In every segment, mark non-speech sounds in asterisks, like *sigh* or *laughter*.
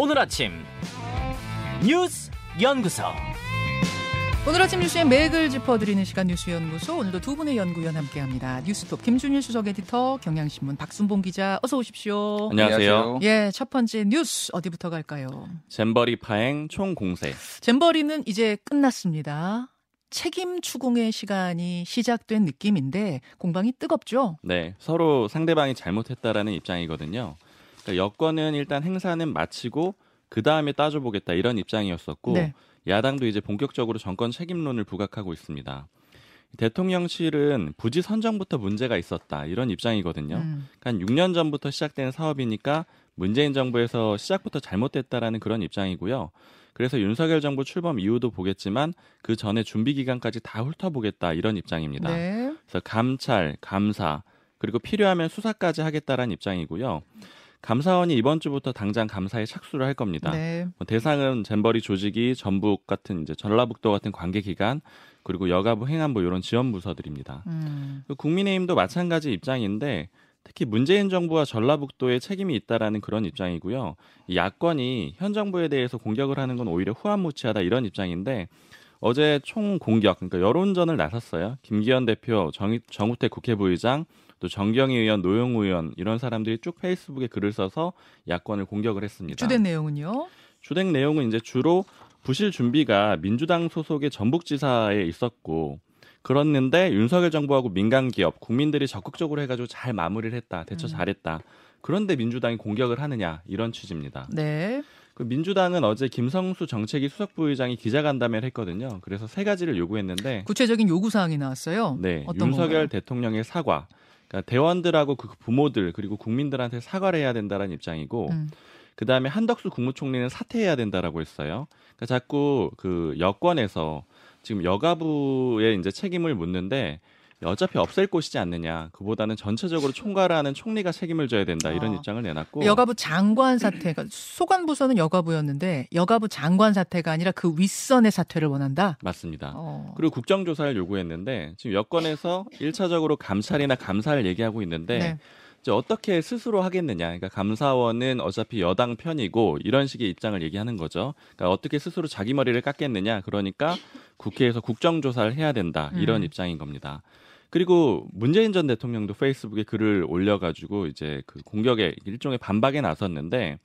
오늘 아침 뉴스 연구소. 오늘 아침 뉴스의 맥을 짚어드리는 시간 뉴스연구소 오늘도 두 분의 연구위원 함께합니다. 뉴스톱 김준일 수석 에디터 경향신문 박순봉 기자 어서 오십시오. 안녕하세요. 예, 첫 번째 뉴스 어디부터 갈까요? 잼버리 파행 총 공세. 잼버리는 이제 끝났습니다. 책임 추궁의 시간이 시작된 느낌인데 공방이 뜨겁죠. 네, 서로 상대방이 잘못했다라는 입장이거든요. 그러니까 여권은 일단 행사는 마치고 그 다음에 따져보겠다 이런 입장이었었고 네. 야당도 이제 본격적으로 정권 책임론을 부각하고 있습니다. 대통령실은 부지 선정부터 문제가 있었다 이런 입장이거든요. 음. 그러니까 6년 전부터 시작된 사업이니까 문재인 정부에서 시작부터 잘못됐다라는 그런 입장이고요. 그래서 윤석열 정부 출범 이후도 보겠지만 그 전에 준비 기간까지 다 훑어보겠다 이런 입장입니다. 네. 그래서 감찰, 감사 그리고 필요하면 수사까지 하겠다라는 입장이고요. 감사원이 이번 주부터 당장 감사에 착수를 할 겁니다. 네. 뭐 대상은 잼버리 조직이 전북 같은 이제 전라북도 같은 관계 기관 그리고 여가부 행안부 이런 지원 부서들입니다. 음. 국민의힘도 마찬가지 입장인데 특히 문재인 정부와 전라북도에 책임이 있다라는 그런 입장이고요. 야권이 현 정부에 대해서 공격을 하는 건 오히려 후한무치하다 이런 입장인데 어제 총 공격 그러니까 여론전을 나섰어요. 김기현 대표, 정, 정우택 국회부의장, 또 정경희 의원, 노영우 의원 이런 사람들이 쭉 페이스북에 글을 써서 야권을 공격을 했습니다. 주된 내용은요? 주된 내용은 이제 주로 부실 준비가 민주당 소속의 전북지사에 있었고 그렇는데 윤석열 정부하고 민간 기업, 국민들이 적극적으로 해가지고 잘 마무리를 했다, 대처 음. 잘했다. 그런데 민주당이 공격을 하느냐 이런 취지입니다. 네. 그 민주당은 어제 김성수 정책위 수석부의장이 기자간담회를 했거든요. 그래서 세 가지를 요구했는데 구체적인 요구 사항이 나왔어요. 네, 윤석열 건가요? 대통령의 사과, 그러니까 대원들하고 그 부모들 그리고 국민들한테 사과를 해야 된다는 입장이고. 음. 그 다음에 한덕수 국무총리는 사퇴해야 된다라고 했어요. 그러니까 자꾸 그 여권에서 지금 여가부에 이제 책임을 묻는데 어차피 없앨 곳이지 않느냐. 그보다는 전체적으로 총괄하는 총리가 책임을 져야 된다. 이런 아. 입장을 내놨고. 여가부 장관 사태가 소관 부서는 여가부였는데 여가부 장관 사태가 아니라 그 윗선의 사퇴를 원한다. 맞습니다. 어. 그리고 국정조사를 요구했는데 지금 여권에서 1차적으로 감찰이나 감사를 얘기하고 있는데 네. 이제 어떻게 스스로 하겠느냐. 그러니까 감사원은 어차피 여당 편이고 이런 식의 입장을 얘기하는 거죠. 그러니까 어떻게 스스로 자기 머리를 깎겠느냐. 그러니까 국회에서 국정조사를 해야 된다. 이런 음. 입장인 겁니다. 그리고 문재인 전 대통령도 페이스북에 글을 올려가지고 이제 그 공격에 일종의 반박에 나섰는데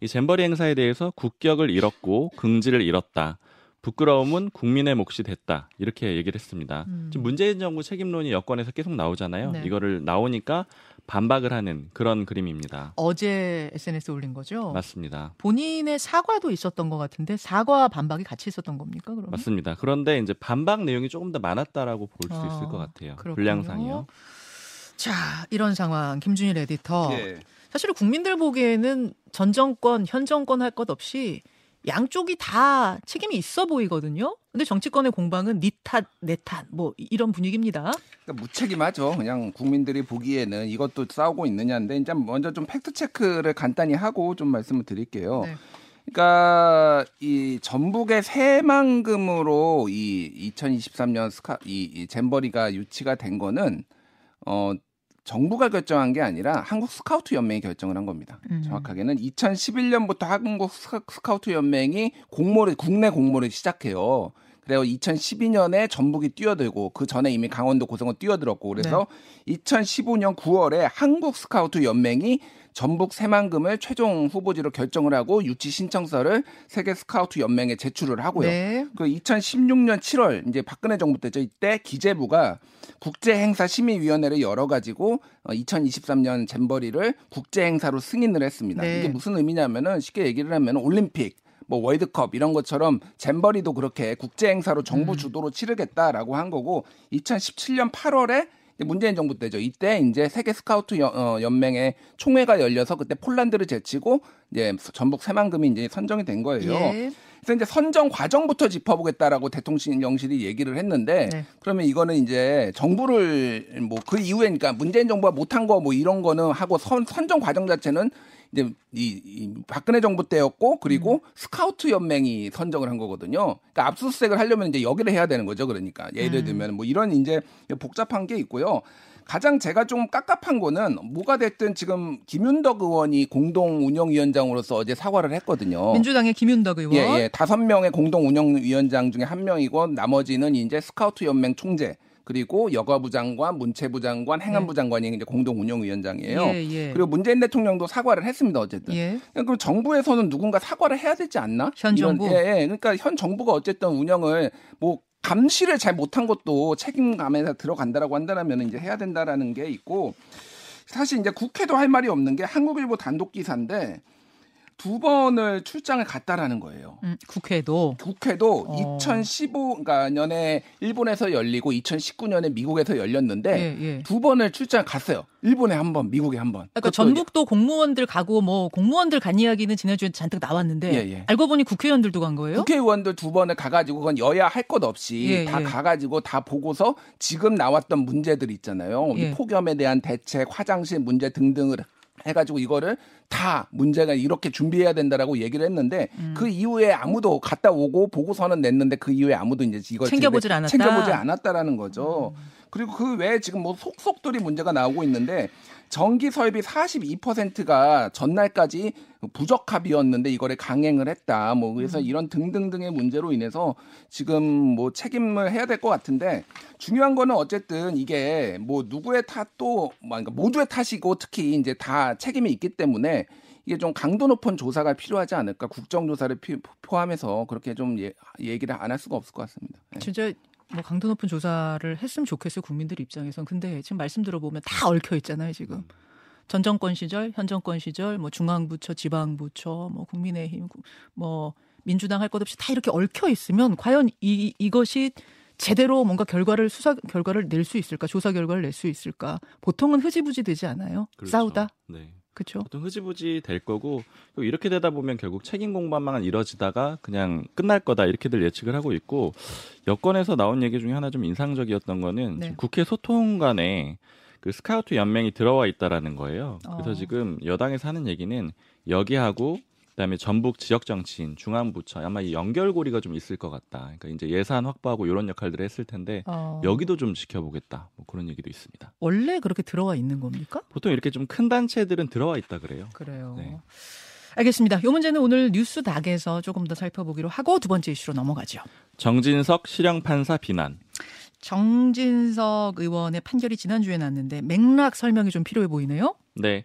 이 잼버리 행사에 대해서 국격을 잃었고 긍지를 잃었다. 부끄러움은 국민의 몫이 됐다. 이렇게 얘기를 했습니다. 음. 지금 문재인 정부 책임론이 여권에서 계속 나오잖아요. 네. 이거를 나오니까 반박을 하는 그런 그림입니다. 어제 SNS 에 올린 거죠? 맞습니다. 본인의 사과도 있었던 것 같은데 사과 반박이 같이 있었던 겁니까? 그러면? 맞습니다. 그런데 이제 반박 내용이 조금 더 많았다라고 볼수 아, 있을 것 같아요. 그렇군요. 분량상이요. 자, 이런 상황 김준일 에디터. 예. 사실 국민들 보기에는 전 정권, 현 정권 할 것 없이 양쪽이 다 책임이 있어 보이거든요. 근데 정치권의 공방은 니 탓, 내 탓, 뭐 이런 분위기입니다. 그러니까 무책임하죠. 그냥 국민들이 보기에는 이것도 싸우고 있느냐인데 이제 먼저 좀 fact check를 간단히 하고 좀 말씀을 드릴게요. 네. 그러니까 이 전북의 새만금으로 이 2023년 스카 이, 이 잼버리가 유치가 된 거는 어 정부가 결정한 게 아니라 한국 스카우트 연맹이 결정을 한 겁니다. 음. 정확하게는 2011년부터 한국 스카우트 연맹이 공모를 국내 공모를 시작해요. 그래서 2012년에 전북이 뛰어들고 그 전에 이미 강원도 고성은 뛰어들었고 그래서 네. 2015년 9월에 한국 스카우트 연맹이 전북 새만금을 최종 후보지로 결정을 하고 유치 신청서를 세계 스카우트 연맹에 제출을 하고요. 네. 그 2016년 7월 이제 박근혜 정부 때죠. 이때 기재부가 국제 행사 심의위원회를 열어 가지고 2023년 어, 잼버리를 국제 행사로 승인을 했습니다. 네. 이게 무슨 의미냐면은 쉽게 얘기를 하면 올림픽 뭐 월드컵 이런 것처럼 잼버리도 그렇게 국제 행사로 정부 음. 주도로 치르겠다라고 한 거고 2017년 8월에 문재인 정부 때죠. 이때 이제 세계 스카우트 어, 연맹의 총회가 열려서 그때 폴란드를 제치고 이제 전북 새만금이 이제 선정이 된 거예요. 예. 그래서 이제 선정 과정부터 짚어보겠다라고 대통령실이 얘기를 했는데 네. 그러면 이거는 이제 정부를 뭐 그 이후에 그러니까 문재인 정부가 못한 거 뭐 이런 거는 하고 선, 선정 과정 자체는 이제 이, 이 박근혜 정부 때였고 그리고 음. 스카우트 연맹이 선정을 한 거거든요. 그러니까 압수수색을 하려면 이제 여기를 해야 되는 거죠. 그러니까 예를 음. 들면 뭐 이런 이제 복잡한 게 있고요. 가장 제가 좀 깝깝한 거는 뭐가 됐든 지금 김윤덕 의원이 공동 운영위원장으로서 어제 사과를 했거든요. 민주당의 김윤덕 의원. 예, 예. 다섯 명의 공동 운영위원장 중에 한 명이고 나머지는 이제 스카우트 연맹 총재 그리고 여가부 장관, 문체부 장관, 행안부 네. 장관이 이제 공동 운영위원장이에요. 예, 예. 그리고 문재인 대통령도 사과를 했습니다 어쨌든. 예. 그럼 정부에서는 누군가 사과를 해야 되지 않나? 현 정부. 예, 예. 그러니까 현 정부가 어쨌든 운영을 뭐 감시를 잘 못한 것도 책임감에 들어간다라고 한다면 이제 해야 된다라는 게 있고 사실 이제 국회도 할 말이 없는 게 한국일보 단독 기사인데 두 번을 출장을 갔다라는 거예요. 음, 국회도 국회도 어. 2015 그러니까 년에 일본에서 열리고 2019년에 미국에서 열렸는데 예, 예. 두 번을 출장 갔어요. 일본에 한 번, 미국에 한 번. 그러니까 전국도 공무원들 가고 뭐 공무원들 간 이야기는 지난주에 잔뜩 나왔는데 예, 예. 알고 보니 국회의원들도 간 거예요? 국회의원들 두 번을 가가지고 그건 여야 할 것 없이 예, 다 예. 가가지고 다 보고서 지금 나왔던 문제들 있잖아요. 이 폭염에 대한 대책, 화장실 문제 등등을 해가지고 이거를 다 문제가 이렇게 준비해야 된다라고 얘기를 했는데 음. 그 이후에 아무도 갔다 오고 보고서는 냈는데 그 이후에 아무도 이제 이걸 챙겨보질 않았다. 챙겨보지 않았다라는 거죠. 음. 그리고 그 외에 지금 뭐 속속들이 문제가 나오고 있는데 전기 설비 42%가 전날까지 부적합이었는데 이거를 강행을 했다. 뭐 그래서 음. 이런 등등등의 문제로 인해서 지금 뭐 책임을 해야 될 것 같은데 중요한 거는 어쨌든 이게 뭐 누구의 탓도 뭐 그러니까 모두의 탓이고 특히 이제 다 책임이 있기 때문에 이게 좀 강도 높은 조사가 필요하지 않을까 국정조사를 포함해서 그렇게 좀 예, 얘기를 안 할 수가 없을 것 같습니다. 네. 진짜 뭐 강도 높은 조사를 했으면 좋겠어요 국민들 입장에선 근데 지금 말씀 들어보면 다 얽혀 있잖아요 지금. 전 정권 시절 현 정권 시절 뭐 중앙부처 지방부처 뭐 국민의힘 뭐 민주당 할 것 없이 다 이렇게 얽혀 있으면 과연 이 이것이 제대로 뭔가 결과를 수사 결과를 낼 수 있을까 조사 결과를 낼 수 있을까? 보통은 흐지부지 되지 않아요? 그렇죠. 싸우다? 네. 그렇죠. 보통 흐지부지 될 거고 이렇게 되다 보면 결국 책임 공방만 이뤄지다가 그냥 끝날 거다 이렇게들 예측을 하고 있고 여권에서 나온 얘기 중에 하나 좀 인상적이었던 거는 네. 국회 소통관에 그 스카우트 연맹이 들어와 있다라는 거예요. 그래서 어. 지금 여당에서 하는 얘기는 여기하고 그다음에 전북 지역 정치인, 중앙부처 아마 이 연결고리가 좀 있을 것 같다. 그러니까 이제 예산 확보하고 이런 역할들을 했을 텐데 어. 여기도 좀 지켜보겠다. 뭐 그런 얘기도 있습니다. 원래 그렇게 들어와 있는 겁니까? 보통 이렇게 좀 큰 단체들은 들어와 있다 그래요. 그래요. 네. 알겠습니다. 이 문제는 오늘 뉴스 닥에서 조금 더 살펴보기로 하고 두 번째 이슈로 넘어가죠. 정진석 실형 판사 비난. 정진석 의원의 판결이 지난주에 났는데 맥락 설명이 좀 필요해 보이네요. 네.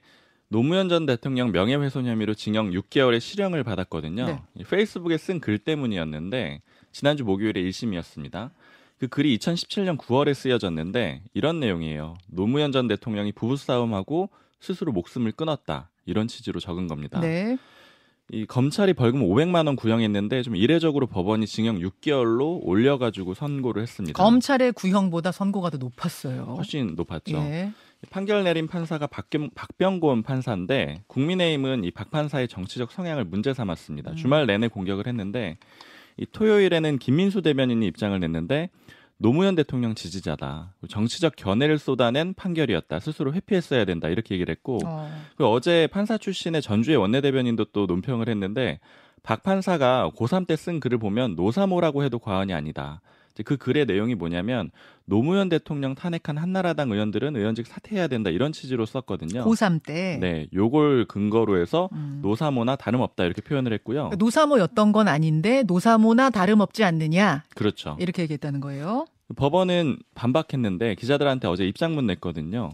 노무현 전 대통령 명예훼손 혐의로 징역 6개월의 실형을 받았거든요. 네. 페이스북에 쓴 글 때문이었는데 지난주 목요일에 1심이었습니다. 그 글이 2017년 9월에 쓰여졌는데 이런 내용이에요. 노무현 전 대통령이 부부싸움하고 스스로 목숨을 끊었다. 이런 취지로 적은 겁니다. 네. 이 검찰이 벌금 500만 원 구형했는데 좀 이례적으로 법원이 징역 6개월로 올려가지고 선고를 했습니다. 검찰의 구형보다 선고가 더 높았어요. 훨씬 높았죠. 예. 판결 내린 판사가 박병, 박병곤 판사인데 국민의힘은 이 박 판사의 정치적 성향을 문제 삼았습니다. 음. 주말 내내 공격을 했는데 이 토요일에는 김민수 대변인이 입장을 냈는데 노무현 대통령 지지자다. 정치적 견해를 쏟아낸 판결이었다. 스스로 회피했어야 된다. 이렇게 얘기를 했고 어. 그리고 어제 판사 출신의 전주의 원내대변인도 또 논평을 했는데 박 판사가 고3 때 쓴 글을 보면 노사모라고 해도 과언이 아니다. 그 글의 내용이 뭐냐면 노무현 대통령 탄핵한 한나라당 의원들은 의원직 사퇴해야 된다 이런 취지로 썼거든요. 고3 때. 네, 요걸 근거로 해서 음. 노사모나 다름없다 이렇게 표현을 했고요. 그러니까 노사모였던 건 아닌데 노사모나 다름없지 않느냐. 그렇죠. 이렇게 얘기했다는 거예요. 법원은 반박했는데 기자들한테 어제 입장문 냈거든요.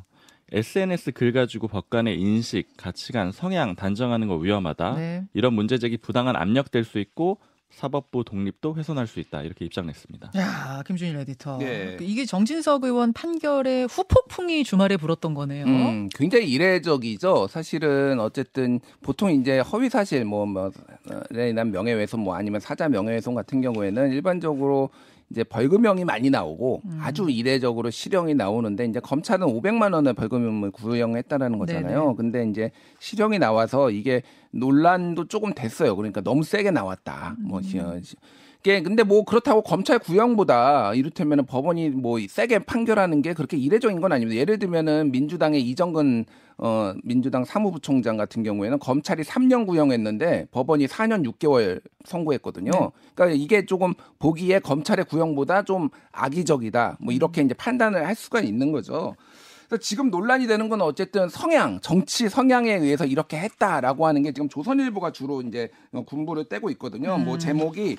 SNS 글 가지고 법관의 인식, 가치관, 성향 단정하는 거 위험하다. 네. 이런 문제 제기 부당한 압력될 수 있고 사법부 독립도 훼손할 수 있다 이렇게 입장 냈습니다. 야 김준일 에디터 네. 이게 정진석 의원 판결에 후폭풍이 주말에 불었던 거네요. 음, 굉장히 이례적이죠. 사실은 어쨌든 보통 이제 허위 사실 뭐뭐 뭐, 난 명예훼손 뭐 아니면 사자 명예훼손 같은 경우에는 일반적으로 이제 벌금형이 많이 나오고 음. 아주 이례적으로 실형이 나오는데 이제 검찰은 500만 원의 벌금형을 구형했다라는 거잖아요. 네네. 근데 이제 실형이 나와서 이게 논란도 조금 됐어요. 그러니까 너무 세게 나왔다. 뭐 음. 게 근데 뭐 그렇다고 검찰 구형보다 이를테면 법원이 뭐 세게 판결하는 게 그렇게 이례적인 건 아닙니다. 예를 들면은 민주당의 이정근 어 민주당 사무부총장 같은 경우에는 검찰이 3년 구형했는데 법원이 4년 6개월 선고했거든요. 네. 그러니까 이게 조금 보기에 검찰의 구형보다 좀 악의적이다. 뭐 이렇게 이제 판단을 할 수가 있는 거죠. 그래서 지금 논란이 되는 건 어쨌든 성향, 정치 성향에 의해서 이렇게 했다라고 하는 게 지금 조선일보가 주로 이제 군부를 떼고 있거든요. 뭐 음. 뭐 제목이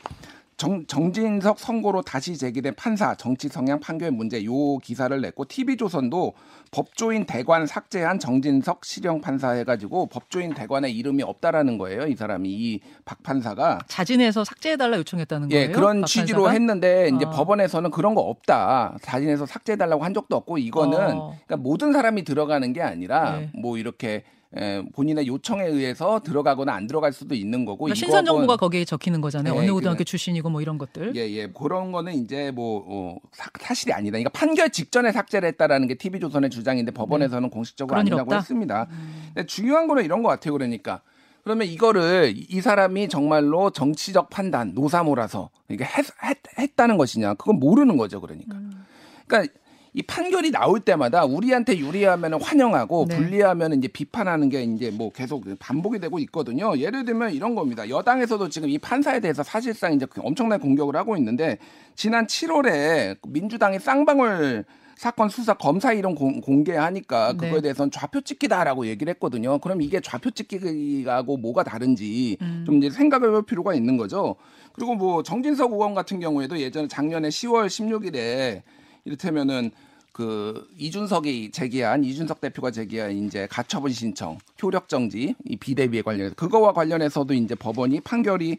정, 정진석 선고로 다시 제기된 판사 정치 성향 판결 문제 요 기사를 냈고 TV조선도 법조인 대관 삭제한 정진석 실형 판사 해가지고 법조인 대관에 이름이 없다라는 거예요. 이 사람이 이 박 판사가 자진해서 삭제해달라 요청했다는 거예요. 예, 그런 취지로 했는데 이제 아. 법원에서는 그런 거 없다. 자진해서 삭제해달라고 한 적도 없고 이거는 어. 그러니까 모든 사람이 들어가는 게 아니라 네. 뭐 이렇게 에, 본인의 요청에 의해서 들어가거나 안 들어갈 수도 있는 거고 그러니까 신선 정보가 거기에 적히는 거잖아요. 네, 어느 고등학교 그, 출신이고 뭐 이런 것들. 예, 예. 그런 거는 이제 뭐 어, 사, 실이 아니다. 그러니까 판결 직전에 삭제를 했다라는 게 TV조선의 주장인데 법원에서는 네. 공식적으로 아니라고 했습니다. 음. 근데 중요한 거는 이런 것 같아요. 그러니까 그러면 이거를 이 사람이 정말로 정치적 판단 노사모라서 이게 했, 했, 했 다는 것이냐? 그건 모르는 거죠. 그러니까. 음. 그러니까 이 판결이 나올 때마다 우리한테 유리하면 환영하고 네. 불리하면 이제 비판하는 게 이제 뭐 계속 반복이 되고 있거든요. 예를 들면 이런 겁니다. 여당에서도 지금 이 판사에 대해서 사실상 이제 엄청난 공격을 하고 있는데 지난 7월에 민주당이 쌍방울 사건 수사 검사 이름 공, 개하니까 네. 그거에 대해서는 좌표 찍기다라고 얘기를 했거든요. 그럼 이게 좌표 찍기하고 뭐가 다른지 음. 좀 이제 생각을 해볼 필요가 있는 거죠. 그리고 뭐 정진석 의원 같은 경우에도 예전에 작년에 10월 16일에 이를테면은 그 이준석이 제기한 이준석 대표가 제기한 이제 가처분 신청 효력 정지 이 비대위에 관련해서 그거와 관련해서도 이제 법원이 판결이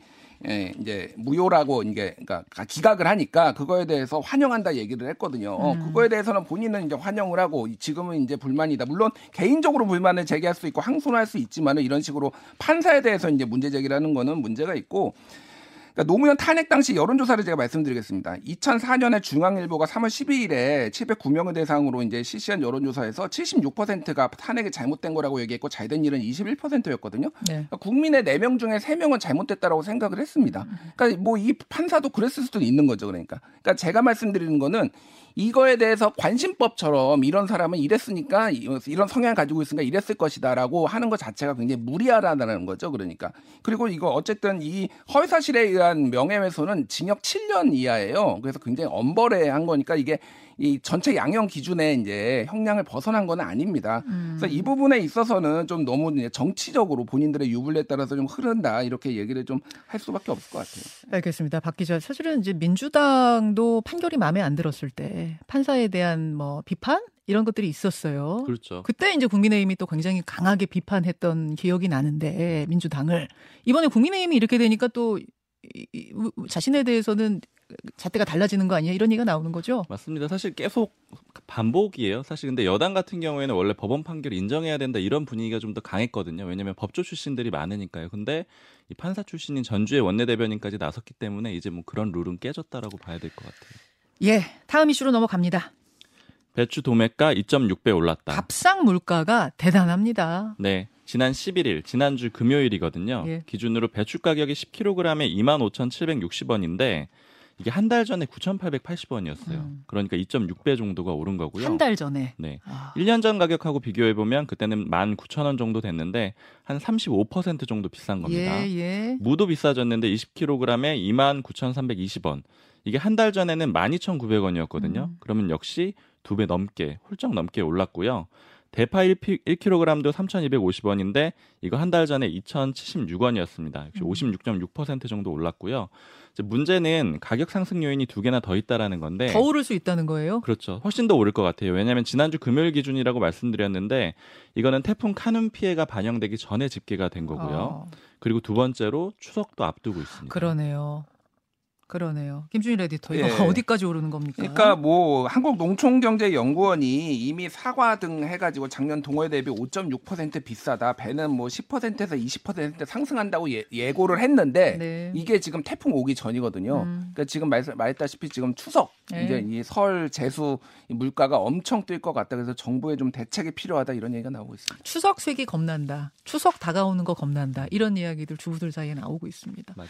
예, 이제 무효라고 이게 그러니까 기각을 하니까 그거에 대해서 환영한다 얘기를 했거든요. 음. 그거에 대해서는 본인은 이제 환영을 하고 지금은 이제 불만이다. 물론 개인적으로 불만을 제기할 수 있고 항소할 수 있지만은 이런 식으로 판사에 대해서 이제 문제 제기를 하는 거는 문제가 있고 그러니까 노무현 탄핵 당시 여론조사를 제가 말씀드리겠습니다. 2004년에 중앙일보가 3월 12일에 709명을 대상으로 이제 실시한 여론조사에서 76%가 탄핵이 잘못된 거라고 얘기했고 잘된 일은 21%였거든요. 네. 그러니까 국민의 4명 중에 3명은 잘못됐다라고 생각을 했습니다. 그러니까 뭐 이 판사도 그랬을 수도 있는 거죠. 그러니까. 그러니까 제가 말씀드리는 거는 이거에 대해서 관심법처럼 이런 사람은 이랬으니까 이런 성향을 가지고 있으니까 이랬을 것이다라고 하는 것 자체가 굉장히 무리하다는 거죠. 그러니까 그리고 이거 어쨌든 이 허위 사실에 의한 명예훼손은 징역 7년 이하예요. 그래서 굉장히 엄벌해한 거니까 이게 이 전체 양형 기준에 이제 형량을 벗어난 건 아닙니다. 음. 그래서 이 부분에 있어서는 좀 너무 정치적으로 본인들의 유불리에 따라서 좀 흐른다 이렇게 얘기를 좀 할 수밖에 없을 것 같아요. 알겠습니다. 박 기자. 사실은 이제 민주당도 판결이 마음에 안 들었을 때 판사에 대한 뭐 비판 이런 것들이 있었어요. 그렇죠. 그때 이제 국민의힘이 또 굉장히 강하게 비판했던 기억이 나는데 민주당을 이번에 국민의힘이 이렇게 되니까 또 자신에 대해서는 잣대가 달라지는 거 아니야 이런 얘기가 나오는 거죠. 맞습니다. 사실 계속 반복이에요. 사실 근데 여당 같은 경우에는 원래 법원 판결 인정해야 된다 이런 분위기가 좀 더 강했거든요. 왜냐하면 법조 출신들이 많으니까요. 근데 이 판사 출신인 전주의 원내대변인까지 나섰기 때문에 이제 뭐 그런 룰은 깨졌다라고 봐야 될 것 같아요. 예, 다음 이슈로 넘어갑니다. 배추 도매가 2.6배 올랐다. 밥상 물가가 대단합니다. 네. 지난 11일, 지난주 금요일이거든요. 예. 기준으로 배추 가격이 10kg에 25,760원인데 이게 한 달 전에 9,880원이었어요. 음. 그러니까 2.6배 정도가 오른 거고요. 한 달 전에. 네. 아. 1년 전 가격하고 비교해 보면 그때는 19,000원 정도 됐는데 한 35% 정도 비싼 겁니다. 예, 예. 무도 비싸졌는데 20kg에 29,320원. 이게 한 달 전에는 12,900원이었거든요. 음. 그러면 역시 두 배 넘게 훌쩍 넘게 올랐고요. 대파 1, 1kg도 3,250원인데 이거 한 달 전에 2,076원이었습니다. 역시 56.6% 음. 정도 올랐고요. 문제는 가격 상승 요인이 두 개나 더 있다라는 건데 더 오를 수 있다는 거예요? 그렇죠. 훨씬 더 오를 것 같아요. 왜냐하면 지난주 금요일 기준이라고 말씀드렸는데 이거는 태풍 카눈 피해가 반영되기 전에 집계가 된 거고요. 어. 그리고 두 번째로 추석도 앞두고 있습니다. 그러네요. 그러네요. 김준일 에디터 이거 예. *laughs* 어디까지 오르는 겁니까? 그러니까 뭐 한국농촌경제연구원이 이미 사과 등 해가지고 작년 동월 대비 5.6% 비싸다. 배는 뭐 10%에서 20% 상승한다고 예, 고를 했는데 네. 이게 지금 태풍 오기 전이거든요. 음. 그러니까 지금 말, 말했다시피 지금 추석 네. 이제 이 설 재수 물가가 엄청 뛸 것 같다. 그래서 정부에 좀 대책이 필요하다 이런 얘기가 나오고 있습니다. 추석 세기 겁난다. 추석 다가오는 거 겁난다. 이런 이야기들 주부들 사이에 나오고 있습니다. 맞아요.